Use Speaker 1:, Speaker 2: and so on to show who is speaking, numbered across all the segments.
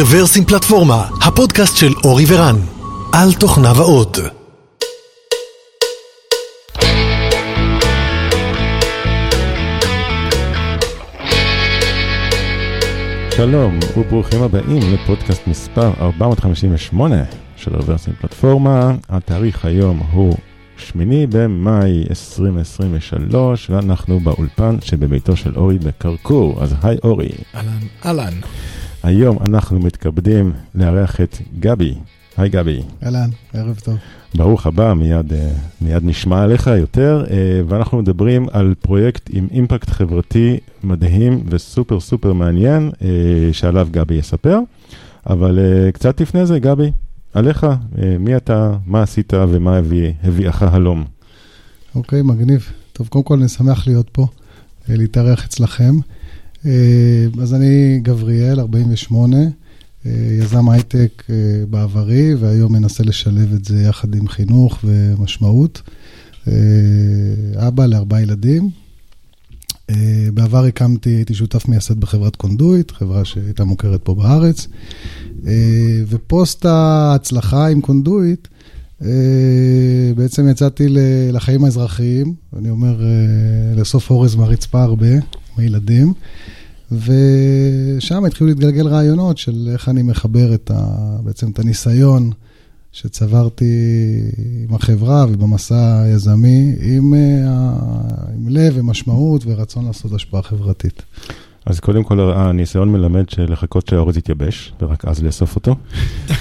Speaker 1: רוורסים פלטפורמה, הפודקאסט של אורי ורן, על תוכניו האות.
Speaker 2: שלום וברוכים הבאים לפודקאסט מספר 458 של רוורסים פלטפורמה. התאריך היום הוא שמיני במאי 2023 ואנחנו באולפן שבביתו של אורי בקרקור. אז היי אורי.
Speaker 3: אהלן, אהלן.
Speaker 2: היום אנחנו מתכבדים לארח את גבי. היי גבי.
Speaker 4: אהלן, ערב טוב.
Speaker 2: ברוך הבא, מיד, אה, מיד נשמע עליך יותר, אה, ואנחנו מדברים על פרויקט עם אימפקט חברתי מדהים וסופר סופר מעניין, אה, שעליו גבי יספר. אבל קצת לפני זה, גבי, עליך, מי אתה, מה עשית ומה הביא, הביאך הלום.
Speaker 4: אוקיי, מגניב. טוב, קודם כל אני שמח להיות פה, להתארח אצלכם. אז אני גבריאל, 48. יזם הייטק אה, בעברי, והיום מנסה לשלב את זה יחד עם חינוך ומשמעות. אה, אבא לארבעה ילדים. אה, בעבר הקמתי, הייתי שותף מייסד בחברת Conduit, חברה שהייתה מוכרת פה בארץ. ופוסט ההצלחה עם Conduit, בעצם יצאתי לחיים האזרחיים, אני אומר, לאסוף אורז מהרצפה הרבה, עם. ושם התחילו להתגלגל רעיונות של איך אני מחבר את ה, בעצם את הניסיון שצברתי עם החברה ובמסע היזמי, עם, אה, עם לב ומשמעות ורצון לעשות השפעה חברתית.
Speaker 2: אז קודם כל, הניסיון מלמד שלחכות שהאורז יתייבש, ורק אז לאסוף אותו.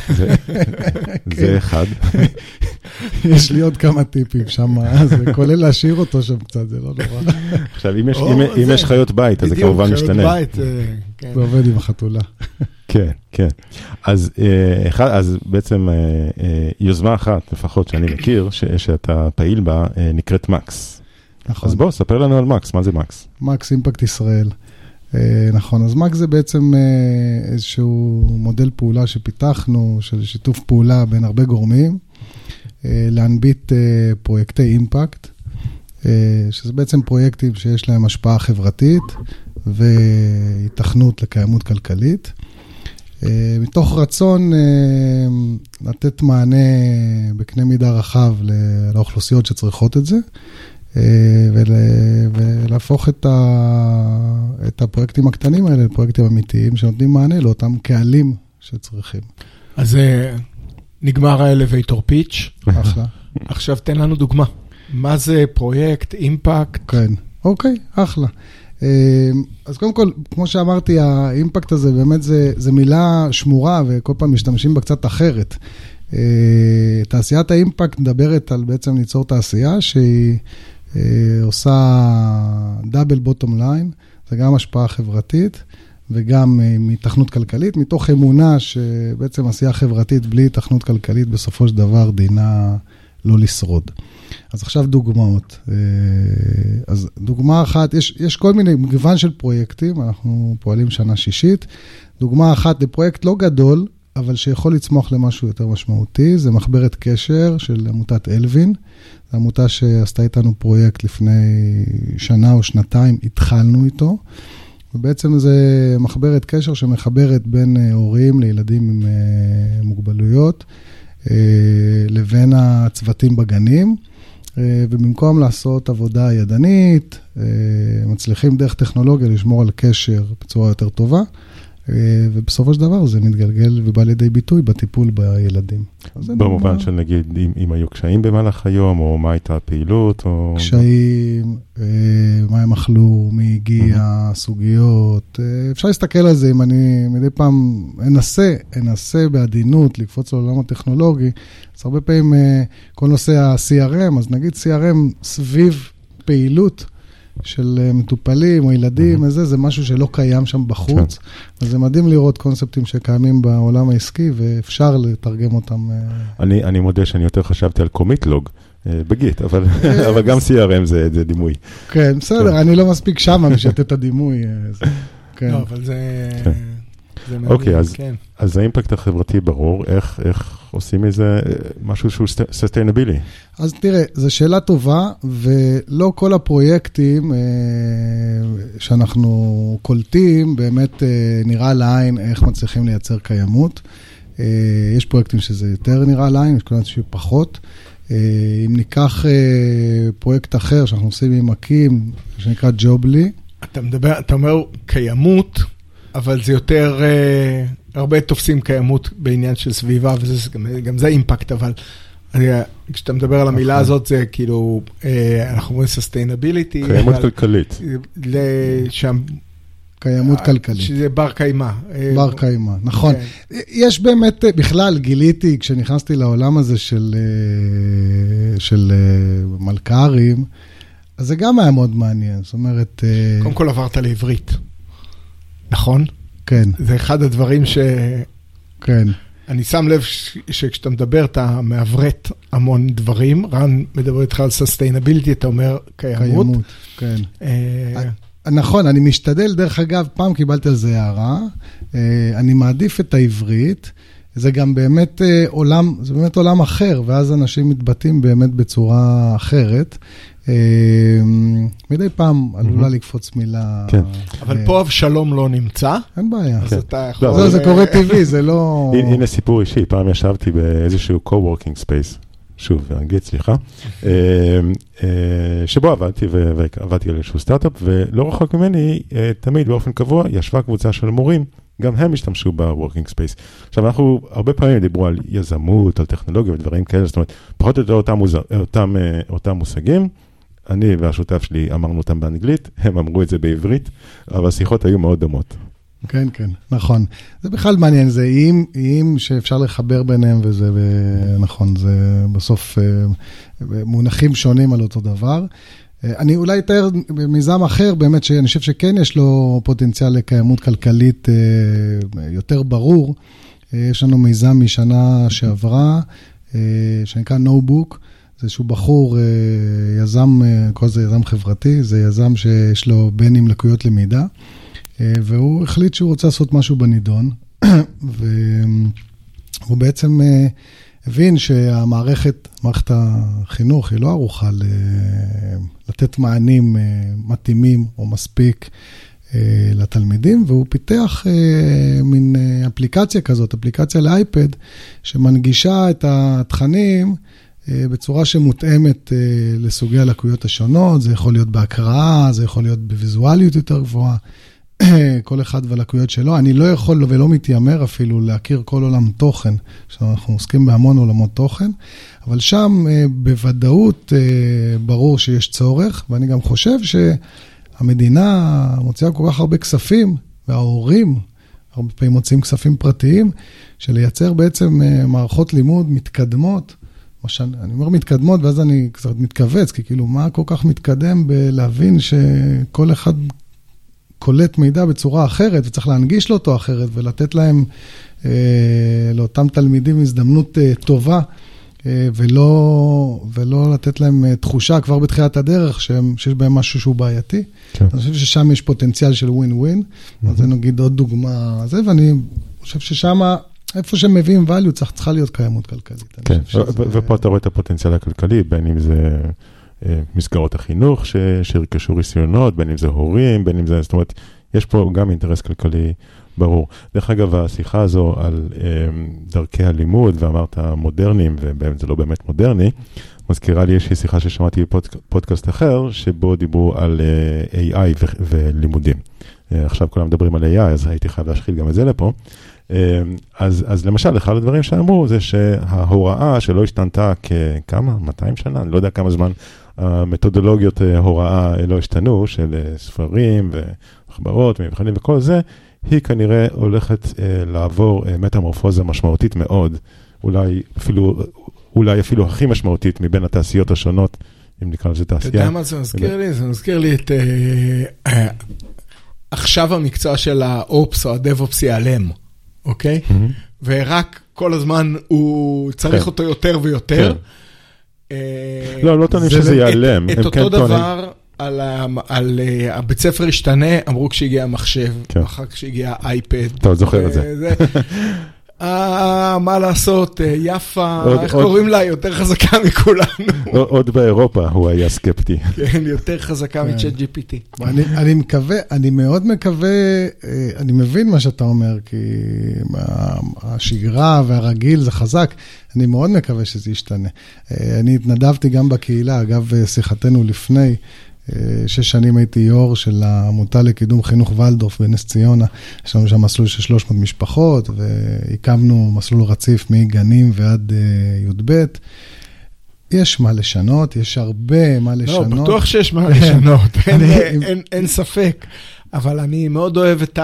Speaker 2: זה, זה אחד.
Speaker 4: יש לי עוד כמה טיפים שם, זה כולל להשאיר אותו שם קצת, זה לא נורא.
Speaker 2: עכשיו, אם יש, אם, אם יש חיות בית, אז זה כמובן משתנה. בדיוק, חיות בית,
Speaker 4: אה, כן. זה עובד עם החתולה.
Speaker 2: כן, כן. אז, אה, אחד, אז בעצם אה, יוזמה אחת, לפחות שאני מכיר, ש, שאתה פעיל בה, נקראת מקס. נכון. אז בוא, ספר לנו על מקס, מה זה מקס?
Speaker 4: מקס אימפקט ישראל. אה, נכון, אז מאק זה בעצם אה, איזשהו מודל פעולה שפיתחנו, של שיתוף פעולה בין הרבה גורמים, אה, להנביט פרויקטי אימפקט, שזה בעצם פרויקטים שיש להם השפעה חברתית והיתכנות לקיימות כלכלית. מתוך רצון לתת מענה בקנה מידה רחב לאוכלוסיות שצריכות את זה. אה, ולהפוך את, ה, את הפרויקטים הקטנים האלה לפרויקטים אמיתיים שנותנים מענה לאותם קהלים שצריכים.
Speaker 3: אז אה, נגמר האלווייטור פיץ'. אחלה. עכשיו תן לנו דוגמה. מה זה פרויקט, אימפקט?
Speaker 4: כן, אוקיי, אחלה. אה, אז קודם כל, כמו שאמרתי, האימפקט הזה באמת זה, זה מילה שמורה וכל פעם משתמשים בה קצת אחרת. תעשיית האימפקט מדברת על בעצם ליצור תעשייה שהיא עושה דאבל בוטום ליין, זה גם השפעה חברתית וגם אה, מתכנות כלכלית, מתוך אמונה שבעצם עשייה חברתית בלי התכנות כלכלית בסופו של דבר דינה לא לשרוד. אז עכשיו דוגמאות. אה, אז דוגמה אחת, יש, יש כל מיני מגוון של פרויקטים, אנחנו פועלים שנה שישית. דוגמה אחת לפרויקט לא גדול, אבל שיכול לצמוח למשהו יותר משמעותי, זה מחברת קשר של עמותת אלווין. זו עמותה שעשתה איתנו פרויקט לפני שנה או שנתיים, התחלנו איתו. ובעצם זה מחברת קשר שמחברת בין אה, הורים לילדים עם אה, מוגבלויות אה, לבין הצוותים בגנים. ובמקום לעשות עבודה ידנית, מצליחים דרך טכנולוגיה לשמור על קשר בצורה יותר טובה. אה, ובסופו של דבר זה מתגלגל ובא לידי ביטוי בטיפול בילדים.
Speaker 2: במובן של נגיד, אם, אם היו קשיים במהלך היום, או מה הייתה הפעילות, או...
Speaker 4: קשיים, אה, מה הם אכלו, מי הגיע. סוגיות. אה, אפשר להסתכל על זה אם אני מדי פעם אנסה, אנסה בעדינות לקפוץ לעולם הטכנולוגי. אז הרבה פעמים כל נושא ה-CRM, אז נגיד CRM סביב פעילות. של אה, מטופלים או ילדים, וזה, זה משהו שלא קיים שם בחוץ. כן. אז זה מדהים לראות קונספטים שקיימים בעולם העסקי, ואפשר לתרגם אותם. אה,
Speaker 2: אני, אני מודה שאני יותר חשבתי על קומיטלוג. אה, בגיט, אבל, אבל גם CRM זה, זה דימוי.
Speaker 4: כן, בסדר, כן. אני לא מספיק שם בשביל לתת את הדימוי.
Speaker 3: כן. לא, אבל זה...
Speaker 2: כן. זה אוקיי, אז, כן. אז האימפקט החברתי ברור, איך, איך עושים מזה אה, משהו שהוא סוסטיינבילי?
Speaker 4: אז תראה, זו שאלה טובה, ולא כל הפרויקטים אה, שאנחנו קולטים, באמת אה, נראה לעין איך מצליחים לייצר קיימות. אה, יש פרויקטים שזה יותר נראה לעין, יש כאלה שפחות. אה, אם ניקח אה, פרויקט אחר שאנחנו עושים עם אקים, שנקרא ג'ובלי,
Speaker 3: אתה מדבר, אתה אומר קיימות, אבל זה יותר, אה, הרבה תופסים קיימות בעניין של סביבה, וגם זה אימפקט, אבל אה, כשאתה מדבר על המילה
Speaker 4: נכון.
Speaker 3: הזאת, זה כאילו, אה, אנחנו אומרים sustainability.
Speaker 2: קיימות כלכלית.
Speaker 3: שם,
Speaker 4: קיימות כלכלית.
Speaker 3: שזה בר קיימא. אה,
Speaker 4: בר קיימא, נכון.
Speaker 3: כן.
Speaker 4: יש באמת, אה, בכלל, גיליתי, כשנכנסתי לעולם הזה של, אה, של אה, מלכ"רים, אז זה גם היה מאוד מעניין. זאת אומרת, אה,
Speaker 3: קודם כל עברת לעברית, נכון?
Speaker 4: כן,
Speaker 3: זה אחד הדברים שאני
Speaker 4: כן,
Speaker 3: שם לב ש- שכשאתה מדבר, אתה מעברת המון דברים. רן מדבר איתך על sustainability, אתה אומר קיימות.
Speaker 4: קיימות, כן.
Speaker 3: אה,
Speaker 4: נכון, אני משתדל, דרך אגב, פעם קיבלתי על זה הערה, אה, אני מעדיף את העברית, זה גם באמת אה, עולם, זה באמת עולם אחר, ואז אנשים מתבטאים באמת בצורה אחרת. אה, מדי פעם עלולה לקפוץ מילה.
Speaker 2: כן.
Speaker 3: אבל
Speaker 4: אה,
Speaker 3: פה אבשלום לא נמצא,
Speaker 4: אין בעיה.
Speaker 3: אז
Speaker 2: כן.
Speaker 3: אתה יכול...
Speaker 2: לא,
Speaker 4: לא, זה קורה טבעי, זה לא...
Speaker 2: הנה סיפור אישי, פעם ישבתי באיזשהו co-working space, שוב, באנגלית, סליחה, שבו עבדתי, ועבדתי על איזשהו סטארט-אפ, ולא רחוק ממני, תמיד באופן קבוע, ישבה קבוצה של מורים, גם הם השתמשו ב-working space. עכשיו, אנחנו הרבה פעמים דיברו על יזמות, על טכנולוגיה ודברים כאלה, זאת אומרת, פחות או יותר אותם. אותם, אה, אותם מושגים. אני והשותף שלי אמרנו אותם באנגלית, הם אמרו את זה בעברית, אבל השיחות היו מאוד דומות.
Speaker 4: כן, כן, נכון. זה בכלל מעניין, זה איים, איים שאפשר לחבר ביניהם, וזה נכון, זה בסוף אה, מונחים שונים על אותו דבר. אה, אני אולי אתאר מיזם אחר, באמת, שאני חושב שכן יש לו פוטנציאל לקיימות כלכלית אה, יותר ברור. אה, יש לנו מיזם משנה שעברה, שנקרא NoBook. זה איזשהו בחור, יזם, קורא לזה יזם חברתי, זה יזם שיש לו בן עם לקויות למידה. והוא החליט שהוא רוצה לעשות משהו בנידון, והוא בעצם הבין שהמערכת, מערכת החינוך, היא לא ערוכה לתת מענים אה, מתאימים או מספיק אה, לתלמידים, והוא פיתח אה, מין אפליקציה כזאת, אפליקציה לאייפד, שמנגישה את התכנים. בצורה שמותאמת לסוגי הלקויות השונות, זה יכול להיות בהקראה, זה יכול להיות בוויזואליות יותר גבוהה, כל אחד והלקויות שלו. אני לא יכול ולא מתיימר אפילו להכיר כל עולם תוכן, שאנחנו עוסקים בהמון עולמות תוכן, אבל שם אה, בוודאות אה, ברור שיש צורך, ואני גם חושב שהמדינה מוציאה כל כך הרבה כספים, וההורים הרבה פעמים מוציאים כספים פרטיים, שלייצר בעצם אה, מערכות לימוד מתקדמות. שאני אני אומר מתקדמות, ואז אני קצת מתכווץ, כי כאילו, מה כל כך מתקדם בלהבין שכל אחד קולט מידע בצורה אחרת, וצריך להנגיש לו אותו אחרת, ולתת להם, אה, לאותם תלמידים הזדמנות אה, טובה, אה, ולא, ולא לתת להם אה, תחושה כבר בתחילת הדרך שהם, שיש בהם משהו שהוא בעייתי.
Speaker 2: כן.
Speaker 4: אני חושב ששם יש פוטנציאל של ווין ווין, אז זה נגיד עוד דוגמה, זה, ואני חושב ששם, איפה שהם מביאים value, צריך, צריכה להיות קיימות כלכלית.
Speaker 2: כן,
Speaker 4: חושב שזה-
Speaker 2: ו- ופה אתה רואה את הפוטנציאל הכלכלי, בין אם זה מסגרות החינוך ש- שירכשו רישיונות, בין אם זה הורים, בין אם זה, זאת אומרת, יש פה גם אינטרס כלכלי ברור. דרך אגב, השיחה הזו על אה, דרכי הלימוד, ואמרת מודרניים, ובאמת זה לא באמת מודרני, מזכירה לי איזושהי שיחה ששמעתי בפודקאסט אחר, שבו דיברו על אה, AI ו- ולימודים. אה, עכשיו כולם מדברים על AI, אז הייתי חייב להשחיל גם את זה לפה. אה, אז, אז למשל, אחד הדברים שאמרו זה שההוראה שלא השתנתה ככמה? 200 שנה? אני לא יודע כמה זמן המתודולוגיות אה, הוראה אה, לא השתנו, של אה, ספרים ומחברות ומבחנים וכל זה, היא כנראה הולכת לעבור מטמורפוזה משמעותית מאוד, אולי אפילו, אולי אפילו הכי משמעותית מבין התעשיות השונות, אם נקרא לזה
Speaker 3: אתה
Speaker 2: תעשייה.
Speaker 3: יודע מה זה מזכיר לי? זה מזכיר לי את... עכשיו המקצוע של האופס או הדב-אופס ייעלם, אוקיי? ורק כל הזמן הוא צריך
Speaker 2: כן.
Speaker 3: אותו יותר ויותר. אה,
Speaker 2: לא, לא טוענים
Speaker 3: זה-
Speaker 2: שזה ייעלם,
Speaker 3: את אותו
Speaker 2: כן
Speaker 3: דבר על אה, הבית ספר השתנה, אמרו כשהגיע המחשב,
Speaker 2: כן.
Speaker 3: אחר כשהגיע האייפד.
Speaker 2: אתה זוכר את זה.
Speaker 3: אה, מה לעשות, אה, יפה,
Speaker 2: עוד-
Speaker 3: איך
Speaker 2: עוד-
Speaker 3: קוראים לה? יותר חזקה מכולנו.
Speaker 2: עוד באירופה הוא היה סקפטי.
Speaker 3: כן, יותר חזקה
Speaker 4: כן.
Speaker 3: מצ'אט GPT.
Speaker 4: אני, אני מקווה, אני מאוד מקווה, אה, אני מבין מה שאתה אומר, כי השגרה והרגיל זה חזק, אני מאוד מקווה שזה ישתנה. אה, אני התנדבתי גם בקהילה, אגב שיחתנו לפני, שש שנים הייתי יו"ר של העמותה לקידום חינוך ולדורף בנס ציונה. יש לנו שם מסלול של 300 משפחות, והקמנו מסלול רציף מגנים ועד אה, י"ב. יש מה לשנות, יש הרבה מה
Speaker 3: לא,
Speaker 4: לשנות.
Speaker 3: בטוח שיש מה לשנות, אין-
Speaker 4: אני-
Speaker 3: אין- אין ספק. אבל אני מאוד אוהב את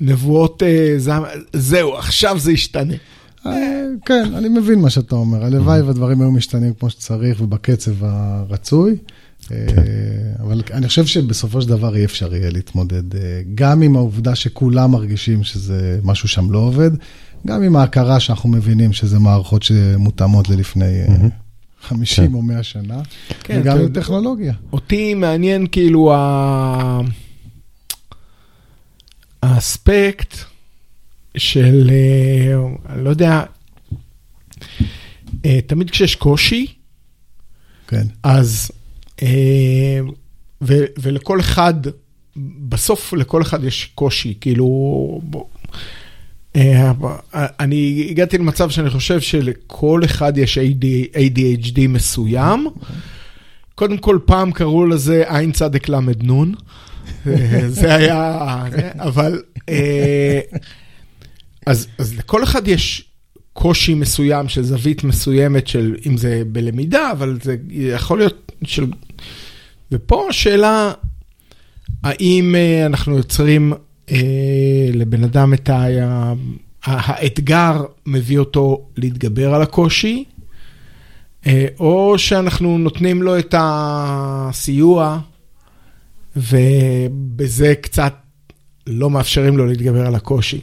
Speaker 3: הנבואות, אה, זה- זהו, עכשיו זה ישתנה.
Speaker 4: אה, כן, אני מבין מה שאתה אומר. הלוואי והדברים היו משתנים כמו שצריך ובקצב הרצוי. אה, אבל אני חושב שבסופו של דבר אי אפשר יהיה להתמודד, אה, גם עם העובדה שכולם מרגישים שזה משהו שם לא עובד, גם עם ההכרה שאנחנו מבינים שזה מערכות שמותאמות ללפני אה, 50
Speaker 2: כן.
Speaker 4: או 100 שנה,
Speaker 3: כן,
Speaker 4: וגם עם טכנולוגיה.
Speaker 3: אותי מעניין כאילו ה- האספקט של, אה, אני לא יודע, אה, תמיד כשיש קושי,
Speaker 4: כן.
Speaker 3: אז, אה, ו, ולכל אחד, בסוף לכל אחד יש קושי, כאילו, אה, אני הגעתי למצב שאני חושב שלכל אחד יש AD, ADHD מסוים. קודם כל, פעם קראו לזה עין צדק למד נון. אה, זה היה, אבל, אה, אז, אז לכל אחד יש קושי מסוים של זווית מסוימת של, אם זה בלמידה, אבל זה יכול להיות של... ופה השאלה, האם אה, אנחנו יוצרים אה, לבן אדם את ה... האתגר מביא אותו להתגבר על הקושי, אה, או שאנחנו נותנים לו את הסיוע, ובזה קצת לא מאפשרים לו להתגבר על הקושי.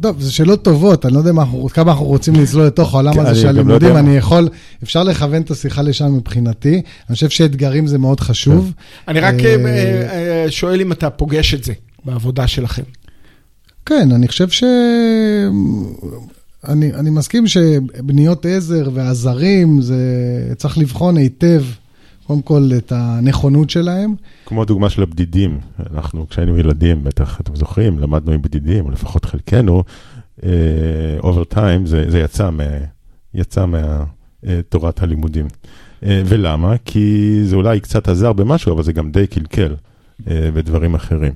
Speaker 4: טוב, זה שאלות טובות, אני לא יודע מה אנחנו- כמה אנחנו רוצים לצלול לתוך העולם
Speaker 2: כן,
Speaker 4: הזה של
Speaker 2: לא
Speaker 4: הלימודים. אני יכול, אפשר לכוון את השיחה לשם מבחינתי, אני חושב שאתגרים זה מאוד חשוב.
Speaker 3: אני רק
Speaker 4: אה,
Speaker 3: אה, אה, שואל אם אתה פוגש את זה בעבודה שלכם.
Speaker 4: כן, אני חושב ש... אני, אני מסכים שבניות עזר ועזרים, זה צריך לבחון היטב, קודם כל, את הנכונות שלהם.
Speaker 2: כמו דוגמה של הבדידים, אנחנו כשהיינו ילדים, בטח אתם זוכרים, למדנו עם בדידים, או לפחות חלקנו, over time, זה, זה יצא, מה, יצא מתורת הלימודים. אה, ולמה? כי זה אולי קצת עזר במשהו, אבל זה גם די קלקל אה, בדברים אחרים.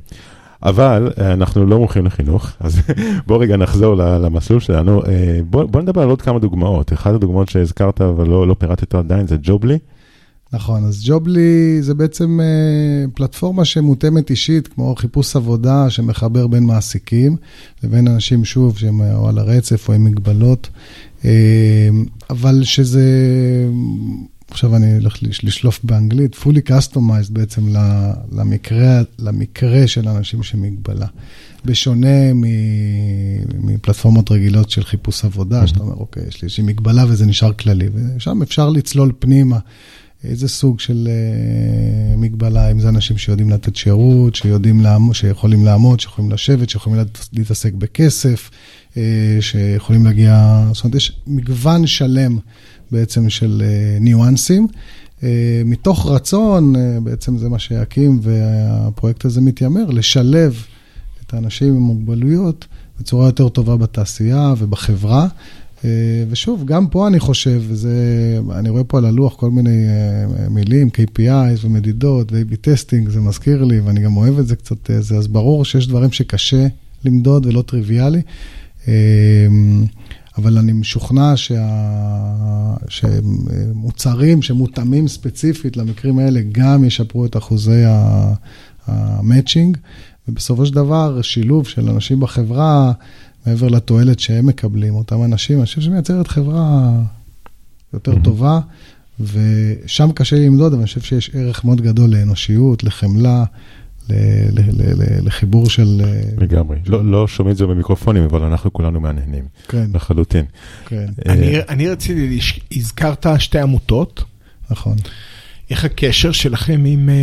Speaker 2: אבל אה, אנחנו לא מומחים לחינוך, אז בוא רגע נחזור למסלול שלנו. אה, בוא, בוא נדבר על עוד כמה דוגמאות. אחת הדוגמאות שהזכרת אבל לא, לא פירטת עדיין זה Jobly.
Speaker 4: נכון, אז Jobly זה בעצם אה, פלטפורמה שמותאמת אישית, כמו חיפוש עבודה שמחבר בין מעסיקים לבין אנשים, שוב, שהם או על הרצף או עם מגבלות, אה, אבל שזה, עכשיו אני הולך לש- לשלוף באנגלית, fully customized בעצם למקרה, למקרה של אנשים שמגבלה. בשונה מפלטפורמות רגילות של חיפוש עבודה, שאתה אומר, אוקיי, יש לי איזושהי מגבלה וזה נשאר כללי, ושם אפשר לצלול פנימה. איזה סוג של uh, מגבלה, אם זה אנשים שיודעים לתת שירות, שיודעים לעמוד, שיכולים לעמוד, שיכולים לשבת, שיכולים להת- להתעסק בכסף, אה, שיכולים להגיע, זאת אומרת, יש מגוון שלם בעצם של אה, ניואנסים. אה, מתוך רצון, אה, בעצם זה מה שאקים והפרויקט הזה מתיימר, לשלב את האנשים עם מוגבלויות בצורה יותר טובה בתעשייה ובחברה. אה, ושוב, גם פה אני חושב, וזה, אני רואה פה על הלוח כל מיני אה, מילים, KPIs ומדידות ו-AB testing, זה מזכיר לי, ואני גם אוהב את זה קצת, אה, זה, אז ברור שיש דברים שקשה למדוד ולא טריוויאלי. אבל אני משוכנע שה... שמוצרים שמותאמים ספציפית למקרים האלה גם ישפרו את אחוזי המצ'ינג, ובסופו של דבר שילוב של אנשים בחברה, מעבר לתועלת שהם מקבלים, אותם אנשים, אני חושב שמייצרת חברה יותר
Speaker 2: מהמם.
Speaker 4: טובה, ושם קשה לי למדוד, אבל אני חושב שיש ערך מאוד גדול לאנושיות, לחמלה, ל- ל- ל- ל- לחיבור של... אה,
Speaker 2: לגמרי. לא, לא שומעים את זה במיקרופונים, אבל אנחנו כולנו מהנהנים,
Speaker 4: כן,
Speaker 2: לחלוטין.
Speaker 4: כן,
Speaker 3: אני,
Speaker 2: אה,
Speaker 3: אני רציתי, לש- הזכרת שתי עמותות,
Speaker 4: נכון.
Speaker 3: איך הקשר שלכם עם, אה,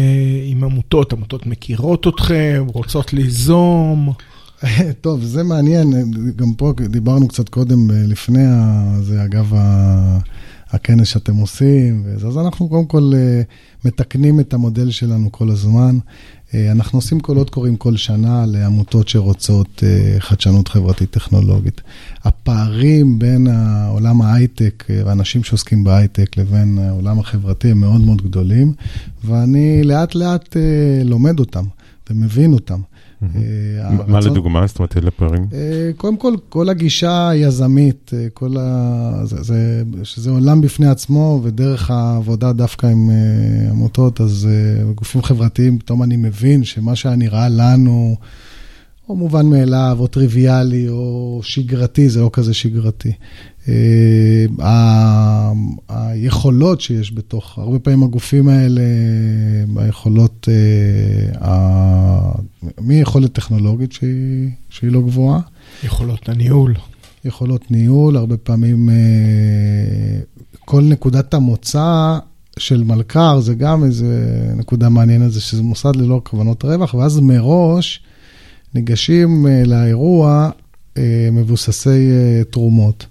Speaker 3: עם עמותות? עמותות מכירות אתכם, רוצות ליזום?
Speaker 4: טוב, זה מעניין, גם פה דיברנו קצת קודם, אה, לפני, זה אגב הכנס שאתם עושים, אז אנחנו קודם כל אה, מתקנים את המודל שלנו כל הזמן. אה, אנחנו עושים קולות קוראים כל שנה לעמותות שרוצות חדשנות חברתית טכנולוגית. הפערים בין עולם ההייטק ואנשים שעוסקים בהייטק לבין העולם החברתי הם מאוד מאוד גדולים, ואני לאט לאט לומד אותם ומבין אותם.
Speaker 2: אה, מה לדוגמה? זאת אומרת, אלה פערים?
Speaker 4: אה, קודם כל, כל הגישה היזמית, אה, כל ה... זה, זה, שזה עולם בפני עצמו, ודרך העבודה דווקא עם עמותות, אז גופים חברתיים, פתאום אני מבין שמה שהיה נראה לנו, או מובן מאליו, או טריוויאלי, או שגרתי, זה לא כזה שגרתי. אה, היכולות שיש בתוך, הרבה פעמים הגופים האלה, היכולות, אה, מיכולת טכנולוגית שהיא, שהיא לא גבוהה.
Speaker 3: יכולות הניהול.
Speaker 4: יכולות ניהול, הרבה פעמים אה, כל נקודת המוצא של מלכ"ר זה גם איזה נקודה מעניינת, זה שזה מוסד ללא כוונות רווח, ואז מראש ניגשים לאירוע מבוססי תרומות.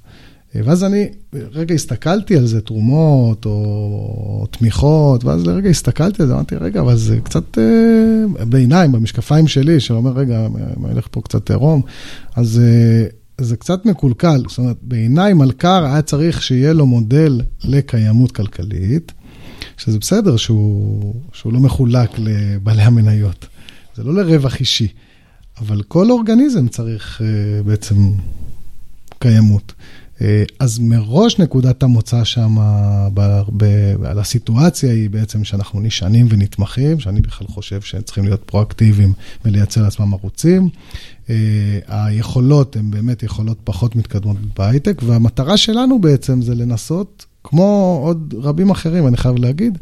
Speaker 4: ואז אני רגע הסתכלתי על זה, תרומות או תמיכות, ואז לרגע הסתכלתי על זה, אמרתי, רגע, אבל זה קצת אה, בעיניים, במשקפיים שלי, שאומר, רגע, מה ילך פה קצת עירום, אז אה, זה קצת מקולקל. זאת אומרת, בעיניי מלכ"ר היה צריך שיהיה לו מודל לקיימות כלכלית, שזה בסדר שהוא, שהוא לא מחולק לבעלי המניות, זה לא לרווח אישי, אבל כל אורגניזם צריך אה, בעצם קיימות. אה, אז מראש נקודת המוצא שם על הסיטואציה היא בעצם שאנחנו נשענים ונתמכים, שאני בכלל חושב שהם צריכים להיות פרואקטיביים ולייצר לעצמם ערוצים. אה, היכולות הן באמת יכולות פחות מתקדמות בהייטק, והמטרה שלנו בעצם זה לנסות, כמו עוד רבים אחרים, אני חייב להגיד,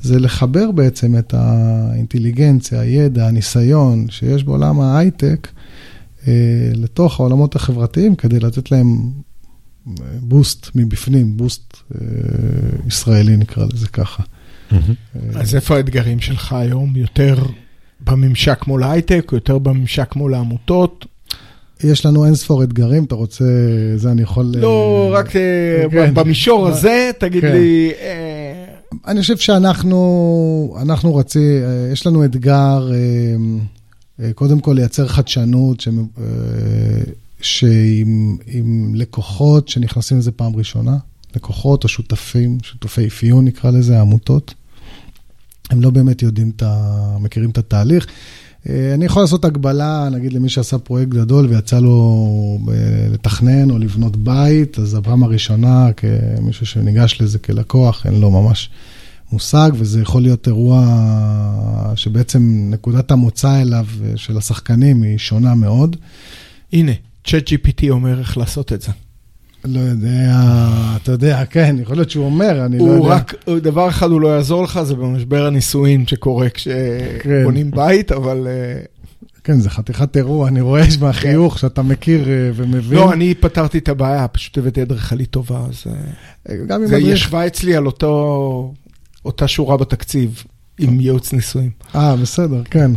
Speaker 4: זה לחבר בעצם את האינטליגנציה, הידע, הניסיון שיש בעולם ההייטק. אה, לתוך העולמות החברתיים כדי לתת להם בוסט מבפנים, בוסט אה, ישראלי נקרא לזה ככה.
Speaker 3: אז איפה האתגרים שלך היום? יותר בממשק מול הייטק, או יותר בממשק מול העמותות?
Speaker 4: יש לנו אין ספור אתגרים, אתה רוצה, זה אני יכול...
Speaker 3: לא, רק אה, כן. במישור הזה, תגיד כן. לי...
Speaker 4: אה, אני חושב שאנחנו, אנחנו רצים, יש לנו אתגר, קודם כל לייצר חדשנות, שעם לקוחות שנכנסים לזה פעם ראשונה, לקוחות או שותפים, שותפי אפיון נקרא לזה, עמותות, הם לא באמת יודעים את ה... מכירים את התהליך. אה, אני יכול לעשות הגבלה, נגיד למי שעשה פרויקט גדול ויצא לו אה, לתכנן או לבנות בית, אז הפעם הראשונה כמישהו שניגש לזה כלקוח, אין לו ממש מושג, וזה יכול להיות אירוע שבעצם נקודת המוצא אליו אה, של השחקנים היא שונה מאוד.
Speaker 3: הנה, צ'אט GPT אומר איך לעשות את זה.
Speaker 4: לא יודע, אתה יודע, כן, יכול להיות שהוא אומר, אני לא יודע.
Speaker 3: הוא רק, דבר אחד הוא לא יעזור לך, זה במשבר הנישואין שקורה כשבונים כן. בית, אבל... אה,
Speaker 4: כן, זה חתיכת אירוע, אני רואה מהחיוך כן. שאתה מכיר אה, ומבין.
Speaker 3: לא, אני פתרתי את הבעיה, פשוט הבאתי אדריכלית טובה, אז... אה, זה ישבה אצלי על אותו, אותה שורה בתקציב. עם ייעוץ נישואים.
Speaker 4: אה, בסדר, כן.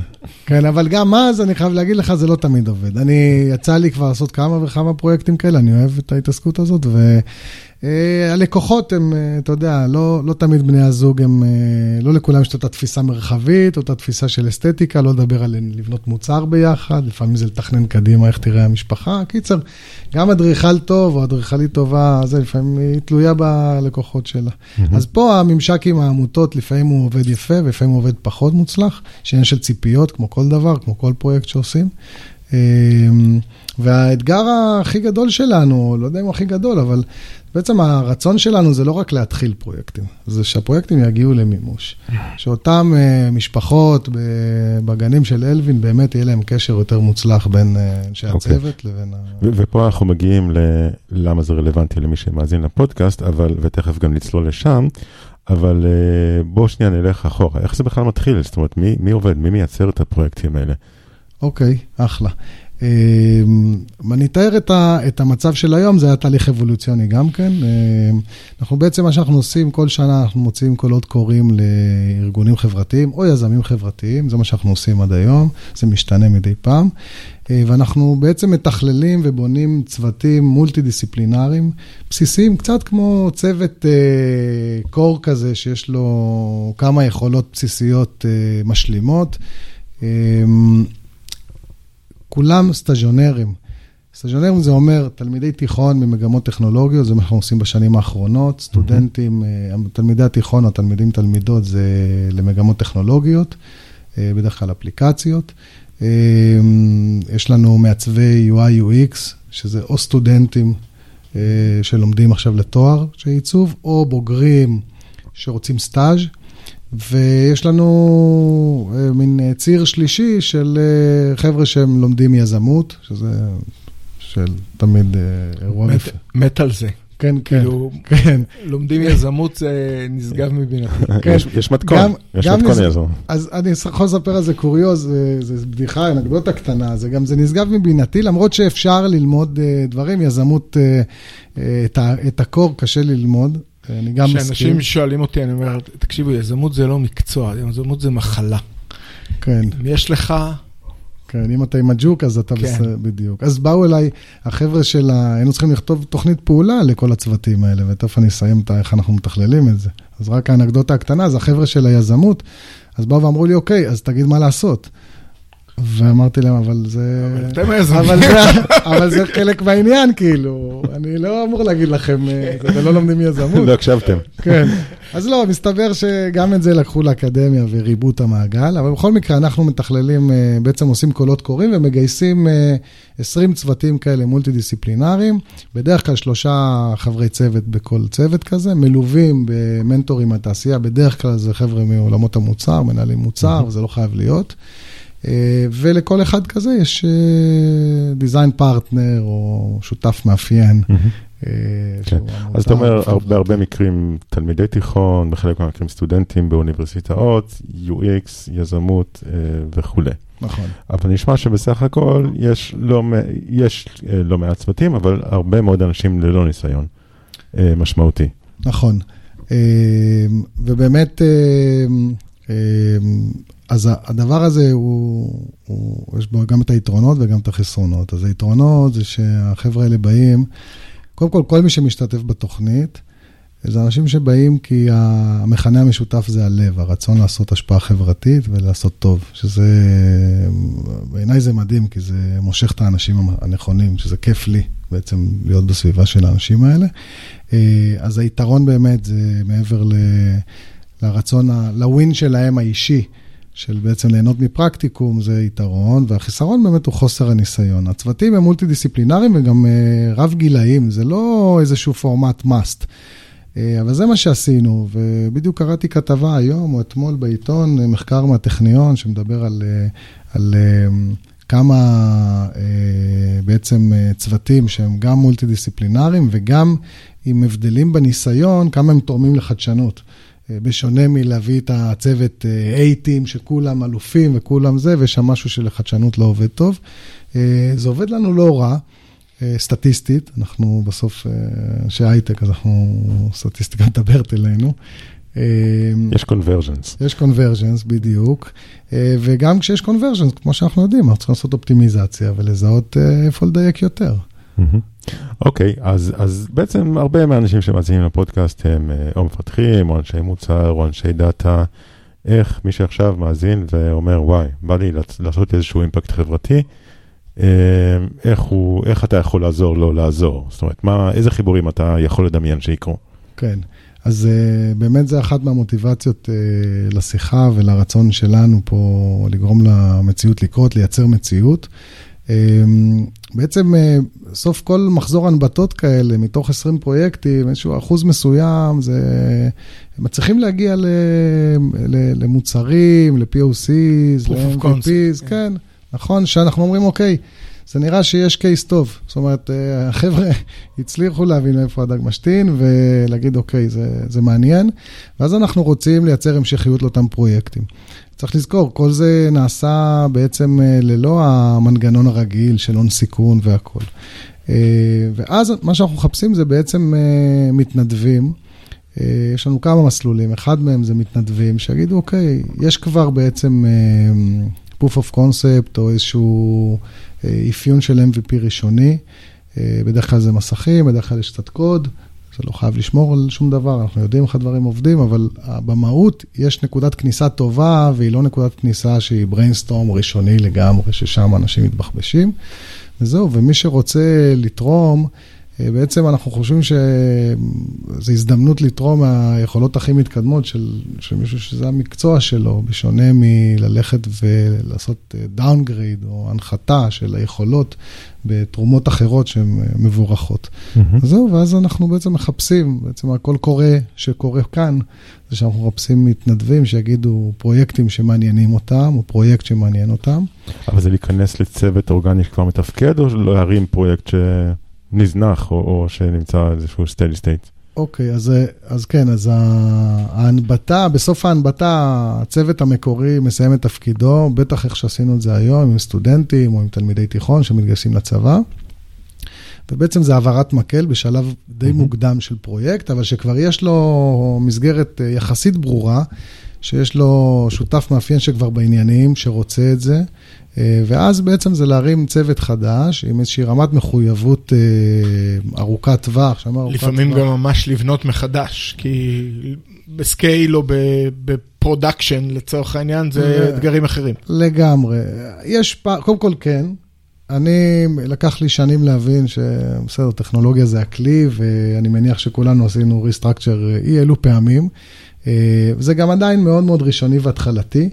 Speaker 4: כן, אבל גם אז, אני חייב להגיד לך, זה לא תמיד עובד. אני, יצא לי כבר לעשות כמה וכמה פרויקטים כאלה, אני אוהב את ההתעסקות הזאת, ו... אה, הלקוחות הם, אה, אתה יודע, לא, לא תמיד בני הזוג הם, אה, לא לכולם יש את התפיסה מרחבית, או את התפיסה של אסתטיקה, לא לדבר על לבנות מוצר ביחד, לפעמים זה לתכנן קדימה איך תראה המשפחה. קיצר, גם אדריכל טוב או אדריכלית טובה, זה לפעמים היא תלויה בלקוחות שלה. Mm-hmm. אז פה הממשק עם העמותות, לפעמים הוא עובד יפה, ולפעמים הוא עובד פחות מוצלח, שעניין של ציפיות, כמו כל דבר, כמו כל פרויקט שעושים. והאתגר הכי גדול שלנו, לא יודע אם הוא הכי גדול, אבל בעצם הרצון שלנו זה לא רק להתחיל פרויקטים, זה שהפרויקטים יגיעו למימוש. שאותם uh, משפחות בגנים של אלווין, באמת יהיה להם קשר יותר מוצלח בין uh, אנשי okay. אוקיי. הצוות לבין ה...
Speaker 2: ופה אנחנו מגיעים ללמה זה רלוונטי למי שמאזין לפודקאסט, אבל, ותכף גם נצלול לשם, אבל uh, בואו שנייה נלך אחורה. איך זה בכלל מתחיל? זאת אומרת, מי, מי עובד? מי מייצר את הפרויקטים האלה?
Speaker 4: אוקיי, אחלה. אם אני אתאר את, ה, את המצב של היום, זה היה תהליך אבולוציוני גם כן. אנחנו בעצם, מה שאנחנו עושים, כל שנה אנחנו מוציאים קולות קוראים לארגונים חברתיים או יזמים חברתיים, זה מה שאנחנו עושים עד היום, זה משתנה מדי פעם. ואנחנו בעצם מתכללים ובונים צוותים מולטי-דיסציפלינריים, בסיסיים, קצת כמו צוות קור כזה, שיש לו כמה יכולות בסיסיות משלימות. כולם סטאז'ונרים. סטאז'ונרים זה אומר תלמידי תיכון ממגמות טכנולוגיות, זה מה שאנחנו עושים בשנים האחרונות. סטודנטים, תלמידי התיכון או תלמידים תלמידות זה למגמות טכנולוגיות, בדרך כלל אפליקציות. יש לנו מעצבי UI UX, שזה או סטודנטים שלומדים עכשיו לתואר של עיצוב, או בוגרים שרוצים סטאז'. ויש לנו מין ציר שלישי של חבר'ה שהם לומדים יזמות, שזה של תמיד אירוע...
Speaker 3: מת על זה.
Speaker 4: כן, כן,
Speaker 3: כאילו,
Speaker 4: כן.
Speaker 3: לומדים יזמות זה נשגב מבינתי.
Speaker 2: כן, יש מתכון, יש מתכון יזמות.
Speaker 4: אז אני יכול לספר על זה קוריוז, זה בדיחה, אנקדוטה קטנה, זה גם, זה נשגב מבינתי, למרות שאפשר ללמוד דברים, יזמות, את הקור קשה ללמוד. אני גם מסכים.
Speaker 3: כשאנשים שואלים אותי, אני אומר, תקשיבו, יזמות זה לא מקצוע, יזמות זה מחלה.
Speaker 4: כן.
Speaker 3: אם יש לך...
Speaker 4: כן, אם אתה עם הג'וק, אז אתה
Speaker 3: כן.
Speaker 4: בסדר, בדיוק. אז באו אליי החבר'ה של ה... היינו צריכים לכתוב תוכנית פעולה לכל הצוותים האלה, ותכף אני אסיים את איך אנחנו מתכללים את זה. אז רק האנקדוטה הקטנה, זה החבר'ה של היזמות, אז באו ואמרו לי, אוקיי, אז תגיד מה לעשות. ואמרתי להם, אבל זה...
Speaker 3: אבל אתם היזמים.
Speaker 4: אבל זה, אבל זה חלק מהעניין, כאילו. אני לא אמור להגיד לכם, אה, אתם לא לומדים יזמות.
Speaker 2: לא הקשבתם.
Speaker 4: כן. אז לא, מסתבר שגם את זה לקחו לאקדמיה וריבו את המעגל, אבל בכל מקרה, אנחנו מתכללים, אה, בעצם עושים קולות קוראים ומגייסים 20 צוותים כאלה מולטי-דיסציפלינריים, בדרך כלל שלושה חברי צוות בכל צוות כזה, מלווים במנטורים מהתעשייה, בדרך כלל זה חבר'ה מעולמות המוצר, מנהלים מוצר, וזה לא חייב להיות. ולכל אחד כזה יש דיזיין פרטנר או שותף מאפיין.
Speaker 2: כן. אז אתה אומר, בהרבה מקרים תלמידי תיכון, בחלק מהמקרים סטודנטים באוניברסיטאות, UX, יזמות וכולי.
Speaker 4: נכון.
Speaker 2: אבל נשמע שבסך הכל יש לא, יש לא מעט צוותים, אבל הרבה מאוד אנשים ללא ניסיון משמעותי.
Speaker 4: נכון. ובאמת, אז הדבר הזה, הוא, הוא, יש בו גם את היתרונות וגם את החסרונות. אז היתרונות זה שהחבר'ה האלה באים, קודם כל, כל מי שמשתתף בתוכנית, זה אנשים שבאים כי המכנה המשותף זה הלב, הרצון לעשות השפעה חברתית ולעשות טוב, שזה, בעיניי זה מדהים, כי זה מושך את האנשים הנכונים, שזה כיף לי בעצם להיות בסביבה של האנשים האלה. אז היתרון באמת זה מעבר ל... לרצון, לווין שלהם האישי, של בעצם ליהנות מפרקטיקום, זה יתרון, והחיסרון באמת הוא חוסר הניסיון. הצוותים הם מולטי-דיסציפלינריים וגם רב גילאים, זה לא איזשהו פורמט must. אבל זה מה שעשינו, ובדיוק קראתי כתבה היום או אתמול בעיתון, מחקר מהטכניון, שמדבר על, על כמה בעצם צוותים שהם גם מולטי-דיסציפלינריים וגם עם הבדלים בניסיון, כמה הם תורמים לחדשנות. בשונה מלהביא את הצוות A-Team שכולם אלופים וכולם זה, ויש שם משהו שלחדשנות לא עובד טוב. זה עובד לנו לא רע, סטטיסטית, אנחנו בסוף אנשי הייטק, אז אנחנו, סטטיסטיקה מדברת אלינו.
Speaker 2: יש קונברג'נס.
Speaker 4: יש קונברג'נס, בדיוק. וגם כשיש קונברג'נס, כמו שאנחנו יודעים, אנחנו צריכים לעשות אופטימיזציה ולזהות איפה לדייק יותר.
Speaker 2: אוקיי, okay, אז, אז בעצם הרבה מהאנשים שמאזינים לפודקאסט הם או מפתחים, או אנשי מוצר, או אנשי דאטה. איך מי שעכשיו מאזין ואומר, וואי, בא לי לעשות איזשהו אימפקט חברתי, איך, הוא, איך אתה יכול לעזור לו לעזור? זאת אומרת, מה, איזה חיבורים אתה יכול לדמיין שיקרו?
Speaker 4: כן, אז באמת זה אחת מהמוטיבציות לשיחה ולרצון שלנו פה לגרום למציאות לקרות, לייצר מציאות. בעצם סוף כל מחזור הנבטות כאלה, מתוך 20 פרויקטים, איזשהו אחוז מסוים, זה... מצליחים להגיע ל... ל... למוצרים, ל-POCs, ל-MVPs, כן, נכון, שאנחנו אומרים, אוקיי, זה נראה שיש קייס טוב. זאת אומרת, אה, החבר'ה הצליחו להבין איפה הדג משתין ולהגיד, אוקיי, זה, זה מעניין, ואז אנחנו רוצים לייצר המשכיות לאותם פרויקטים. צריך לזכור, כל זה נעשה בעצם אה, ללא המנגנון הרגיל של הון סיכון והכול. אה, ואז מה שאנחנו מחפשים זה בעצם מתנדבים. יש לנו כמה מסלולים, אחד מהם זה מתנדבים שיגידו, אוקיי, יש כבר בעצם proof of concept או איזשהו אפיון של MVP ראשוני. אה, בדרך כלל זה מסכים, בדרך כלל יש קצת קוד, זה לא חייב לשמור על שום דבר, אנחנו יודעים איך הדברים עובדים, אבל במהות יש נקודת כניסה טובה, והיא לא נקודת כניסה שהיא brainstorm ראשוני לגמרי, ששם אנשים מתבחבשים. וזהו, ומי שרוצה לתרום, אה, בעצם אנחנו חושבים שזו הזדמנות לתרום מהיכולות הכי מתקדמות של, של מישהו שזה המקצוע שלו, בשונה מללכת ולעשות downgrade או הנחתה של היכולות בתרומות אחרות שהן אה, מבורכות. Mm-hmm. אז זהו, ואז אנחנו בעצם מחפשים, בעצם הקול קורא שקורה כאן, זה שאנחנו מחפשים מתנדבים שיגידו פרויקטים שמעניינים אותם, או פרויקט שמעניין אותם.
Speaker 2: אבל זה להיכנס לצוות אורגני שכבר מתפקד, או להרים פרויקט ש... נזנח, או, או שנמצא איזשהו steady state.
Speaker 4: אוקיי, אז, אז כן, אז ההנבטה, בסוף ההנבטה, הצוות המקורי מסיים את תפקידו, בטח איך שעשינו את זה היום, עם סטודנטים או עם תלמידי תיכון שמתגייסים לצבא. ובעצם זה העברת מקל בשלב די mm-hmm. מוקדם של פרויקט, אבל שכבר יש לו מסגרת אה, יחסית ברורה, שיש לו שותף מאפיין שכבר בעניינים, שרוצה את זה, אה, ואז בעצם זה להרים צוות חדש עם איזושהי רמת מחויבות אה, ארוכת טווח.
Speaker 3: לפעמים גם ממש לבנות מחדש, כי ב scale או ב production לצורך העניין זה אתגרים אחרים.
Speaker 4: לגמרי. יש, פעם, קודם כל כן. אני, לקח לי שנים להבין שבסדר, טכנולוגיה זה הכלי, ואני מניח שכולנו עשינו restructure אי אלו פעמים. אה, זה גם עדיין מאוד מאוד ראשוני והתחלתי.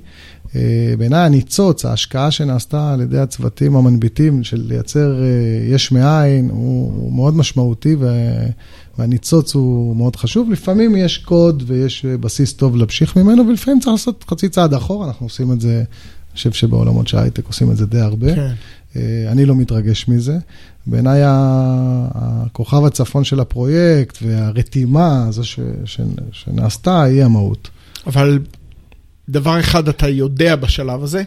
Speaker 4: אה, בעיניי הניצוץ, ההשקעה שנעשתה על ידי הצוותים המנביטים של לייצר אה, יש מאין, הוא, הוא מאוד משמעותי והניצוץ הוא מאוד חשוב. לפעמים יש קוד ויש בסיס טוב להמשיך ממנו, ולפעמים צריך לעשות חצי צעד אחורה, אנחנו עושים את זה, אני חושב שבעולמות של הייטק עושים את זה די הרבה. כן. אני לא מתרגש מזה. בעיניי הכוכב הצפון של הפרויקט והרתימה הזו ש, ש, שנעשתה היא המהות. אבל
Speaker 3: דבר אחד אתה יודע בשלב הזה,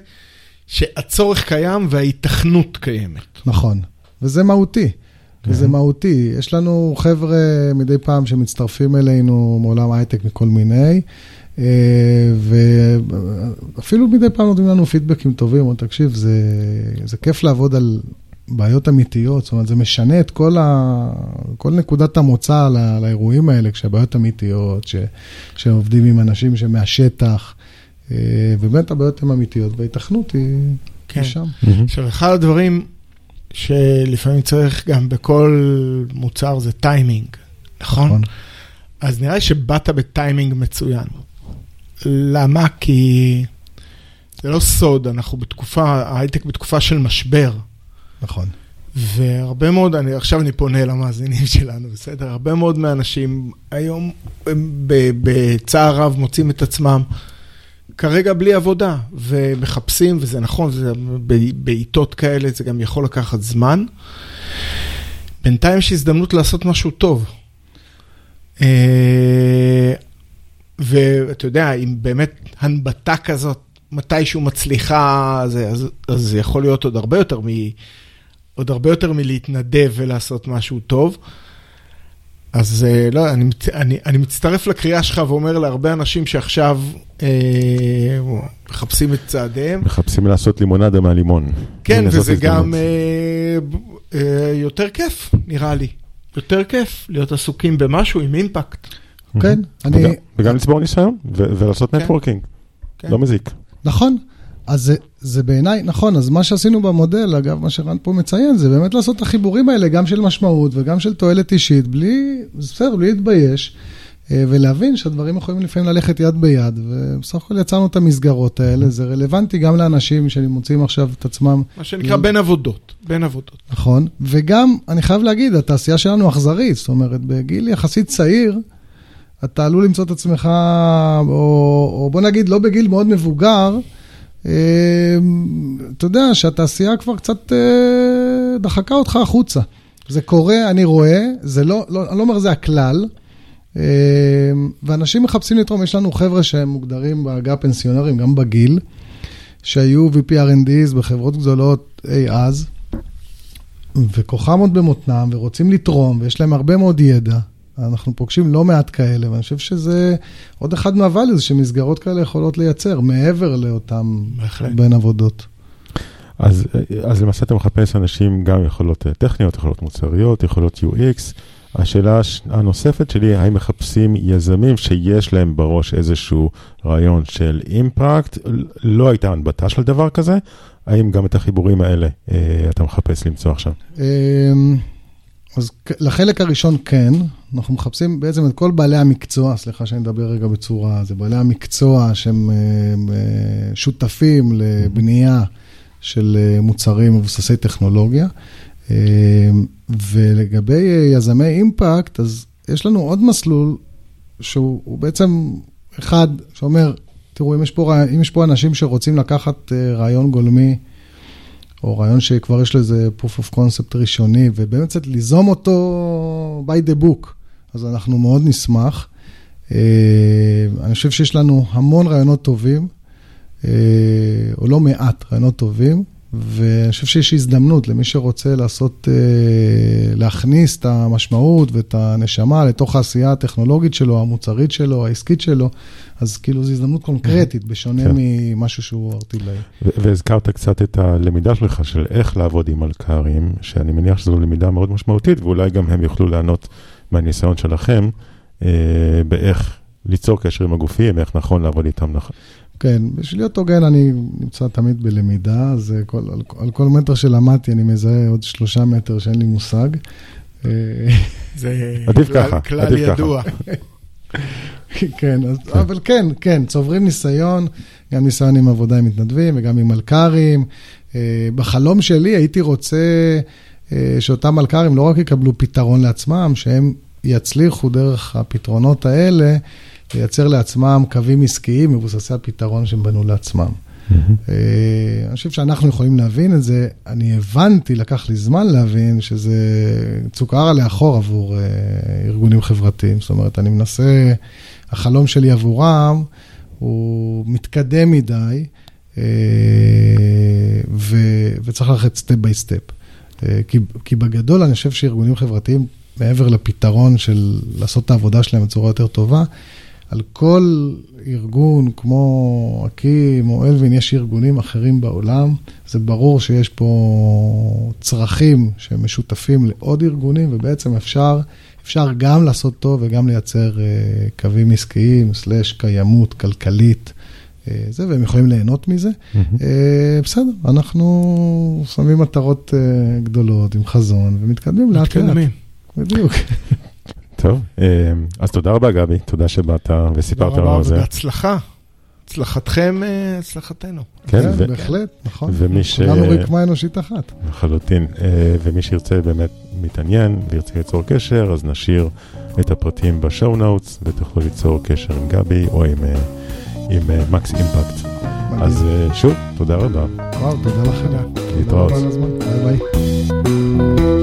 Speaker 3: שהצורך קיים וההיתכנות קיימת.
Speaker 4: נכון, וזה מהותי. כן. וזה מהותי. יש לנו חבר'ה מדי פעם שמצטרפים אלינו מעולם הייטק מכל מיני, אה, ואפילו מדי פעם נותנים לנו פידבקים טובים, או תקשיב, זה, זה כיף לעבוד על בעיות אמיתיות, זאת אומרת, זה משנה את כל, ה... כל נקודת המוצא לא... לאירועים האלה, כשהבעיות אמיתיות, ש... שעובדים עם אנשים שמהשטח, אה, ובאמת הבעיות הן אמיתיות, וההיתכנות היא, כן. שם.
Speaker 3: עכשיו, אחד הדברים שלפעמים צריך גם בכל מוצר זה טיימינג, נכון? נכון. אז נראה לי שבאת בטיימינג מצוין. למה? כי זה לא סוד, אנחנו בתקופה, ההייטק בתקופה של משבר.
Speaker 4: נכון.
Speaker 3: והרבה מאוד, אני, עכשיו אני פונה למאזינים שלנו, בסדר? הרבה מאוד מהאנשים היום בצער רב מוצאים את עצמם כרגע בלי עבודה, ומחפשים, וזה נכון, זה בעיתות כאלה זה גם יכול לקחת זמן. בינתיים יש הזדמנות לעשות משהו טוב. אה, ואתה יודע, אם באמת הנבטה כזאת, מתישהו מצליחה, אז, אז זה יכול להיות עוד הרבה יותר מ... עוד הרבה יותר מלהתנדב ולעשות משהו טוב. אז אה, לא, אני, אני, אני מצטרף לקריאה שלך ואומר להרבה אנשים שעכשיו אה, מחפשים את צעדיהם.
Speaker 2: מחפשים לעשות לימונדה מהלימון.
Speaker 3: כן, וזה גם אה, אה, יותר כיף, נראה לי. יותר כיף להיות עסוקים במשהו עם אימפקט.
Speaker 4: כן,
Speaker 2: אני... וגם, וגם לצבור ניסיון ולעשות נטוורקינג, כן. לא מזיק.
Speaker 4: נכון, אז זה, זה בעיניי, נכון, אז מה שעשינו במודל, אגב, מה שרן פה מציין, זה באמת לעשות את החיבורים האלה, גם של משמעות וגם של תועלת אישית, בלי, בסדר, בלי להתבייש, אה, ולהבין שהדברים יכולים לפעמים ללכת יד ביד, ובסך הכל יצרנו את המסגרות האלה, זה רלוונטי גם לאנשים שמוצאים עכשיו את עצמם.
Speaker 3: מה שנקרא בין עבודות, בין עבודות.
Speaker 4: נכון, וגם, אני חייב להגיד, התעשייה שלנו אכזרית, זאת אומרת, בגיל יחסית צעיר, אתה עלול למצוא את עצמך, או, או בוא נגיד, לא בגיל מאוד מבוגר, אתה יודע שהתעשייה כבר קצת, אה, דחקה אותך החוצה. זה קורה, אני רואה, זה לא, לא, אני לא אומר זה הכלל, אה, ואנשים מחפשים לתרום, יש לנו חבר'ה שהם מוגדרים בעגה פנסיונרים, גם בגיל, שהיו VP R&D's בחברות גדולות אי אז, וכוחם עוד במותנם, ורוצים לתרום, ויש להם הרבה מאוד ידע. אנחנו פוגשים לא מעט כאלה, ואני חושב שזה עוד אחד מהvalues שמסגרות כאלה יכולות לייצר, מעבר לאותם
Speaker 3: בהחלט.
Speaker 4: בין עבודות.
Speaker 2: אז, אז למעשה אתה מחפש אנשים גם יכולות אה, טכניות, יכולות מוצריות, יכולות UX. השאלה הש- הנוספת שלי, האם מחפשים יזמים שיש להם בראש איזשהו רעיון של אימפקט? לא הייתה הנבטה של דבר כזה, האם גם את החיבורים האלה אה, אתה מחפש למצוא עכשיו?
Speaker 4: אז לחלק הראשון כן, אנחנו מחפשים בעצם את כל בעלי המקצוע, סליחה שאני מדבר רגע בצורה, זה בעלי המקצוע שהם אה, אה, שותפים לבנייה של אה, מוצרים מבוססי טכנולוגיה. ולגבי יזמי אימפקט, אז יש לנו עוד מסלול שהוא הוא בעצם אחד שאומר, תראו, אם יש פה, אם יש פה אנשים שרוצים לקחת רעיון גולמי, או רעיון שכבר יש לו איזה proof of concept ראשוני, ובאמת קצת ליזום אותו by the book, אז אנחנו מאוד נשמח. אה, אני חושב שיש לנו המון רעיונות טובים, אה, או לא מעט רעיונות טובים, ואני חושב שיש הזדמנות למי שרוצה לעשות, אה, להכניס את המשמעות ואת הנשמה לתוך העשייה הטכנולוגית שלו, המוצרית שלו, העסקית שלו, אז כאילו זו הזדמנות קונקרטית, בשונה
Speaker 2: כן.
Speaker 4: ממשהו שהוא ארטילאי.
Speaker 2: והזכרת קצת את הלמידה שלך של איך לעבוד עם מלכ"רים, שאני מניח שזו למידה מאוד משמעותית, ואולי גם הם יוכלו לענות מהניסיון שלכם, אה, באיך ליצור קשר עם הגופים, איך נכון לעבוד איתם נכון.
Speaker 4: כן, בשביל להיות הוגן, אני נמצא תמיד בלמידה, אז אה, כל, על, על כל מטר שלמדתי אני מזהה עוד שלושה מטר שאין לי מושג.
Speaker 3: זה
Speaker 2: עדיף
Speaker 3: כלל-
Speaker 2: ככה,
Speaker 3: כלל
Speaker 2: עדיף ככה.
Speaker 3: ידוע.
Speaker 4: כן, אז, אבל כן, כן, צוברים ניסיון, גם ניסיון עם עבודה עם מתנדבים וגם עם מלכ"רים. אה, בחלום שלי הייתי רוצה אה, שאותם מלכ"רים לא רק יקבלו פתרון לעצמם, שהם יצליחו דרך הפתרונות האלה לייצר לעצמם קווים עסקיים מבוססי הפתרון שהם בנו לעצמם. אה, אני חושב שאנחנו יכולים להבין את זה. אני הבנתי, לקח לי זמן להבין שזה צוקרה לאחור עבור אה, ארגונים חברתיים. זאת אומרת, אני מנסה, החלום שלי עבורם הוא מתקדם מדי, אה, ו, וצריך ללכת step by step. כי, כי בגדול אני חושב שארגונים חברתיים, מעבר לפתרון של לעשות את העבודה שלהם בצורה יותר טובה, על כל ארגון כמו אקים או אלווין, יש ארגונים אחרים בעולם. זה ברור שיש פה צרכים שהם משותפים לעוד ארגונים, ובעצם אפשר, אפשר גם לעשות טוב וגם לייצר uh, קווים עסקיים, סלאש קיימות כלכלית. uh, זה, והם יכולים ליהנות מזה. Uh, בסדר, אנחנו שמים מטרות uh, גדולות עם חזון ומתקדמים לאט לאט.
Speaker 3: מתקדמים.
Speaker 4: בדיוק.
Speaker 2: טוב, אה, אז תודה רבה גבי, תודה שבאת וסיפרת
Speaker 3: תודה
Speaker 2: לנו
Speaker 3: רבה
Speaker 2: על זה.
Speaker 3: ובהצלחה. הצלחתכם, אה, הצלחתנו.
Speaker 2: כן, ו-
Speaker 4: בהחלט, נכון.
Speaker 2: ומי ש-
Speaker 4: כולנו רקמה אנושית אחת.
Speaker 2: לחלוטין. אה, ומי שירצה באמת מתעניין וירצה ליצור קשר, אז נשאיר את הפרטים ב show notes, ותוכלו ליצור קשר עם גבי או עם, עם מקס אימפקט. אז שוב, תודה רבה.
Speaker 4: וואו, תודה לכם.
Speaker 3: תודה.
Speaker 2: להתראות.
Speaker 4: תודה רבה. ביי ביי.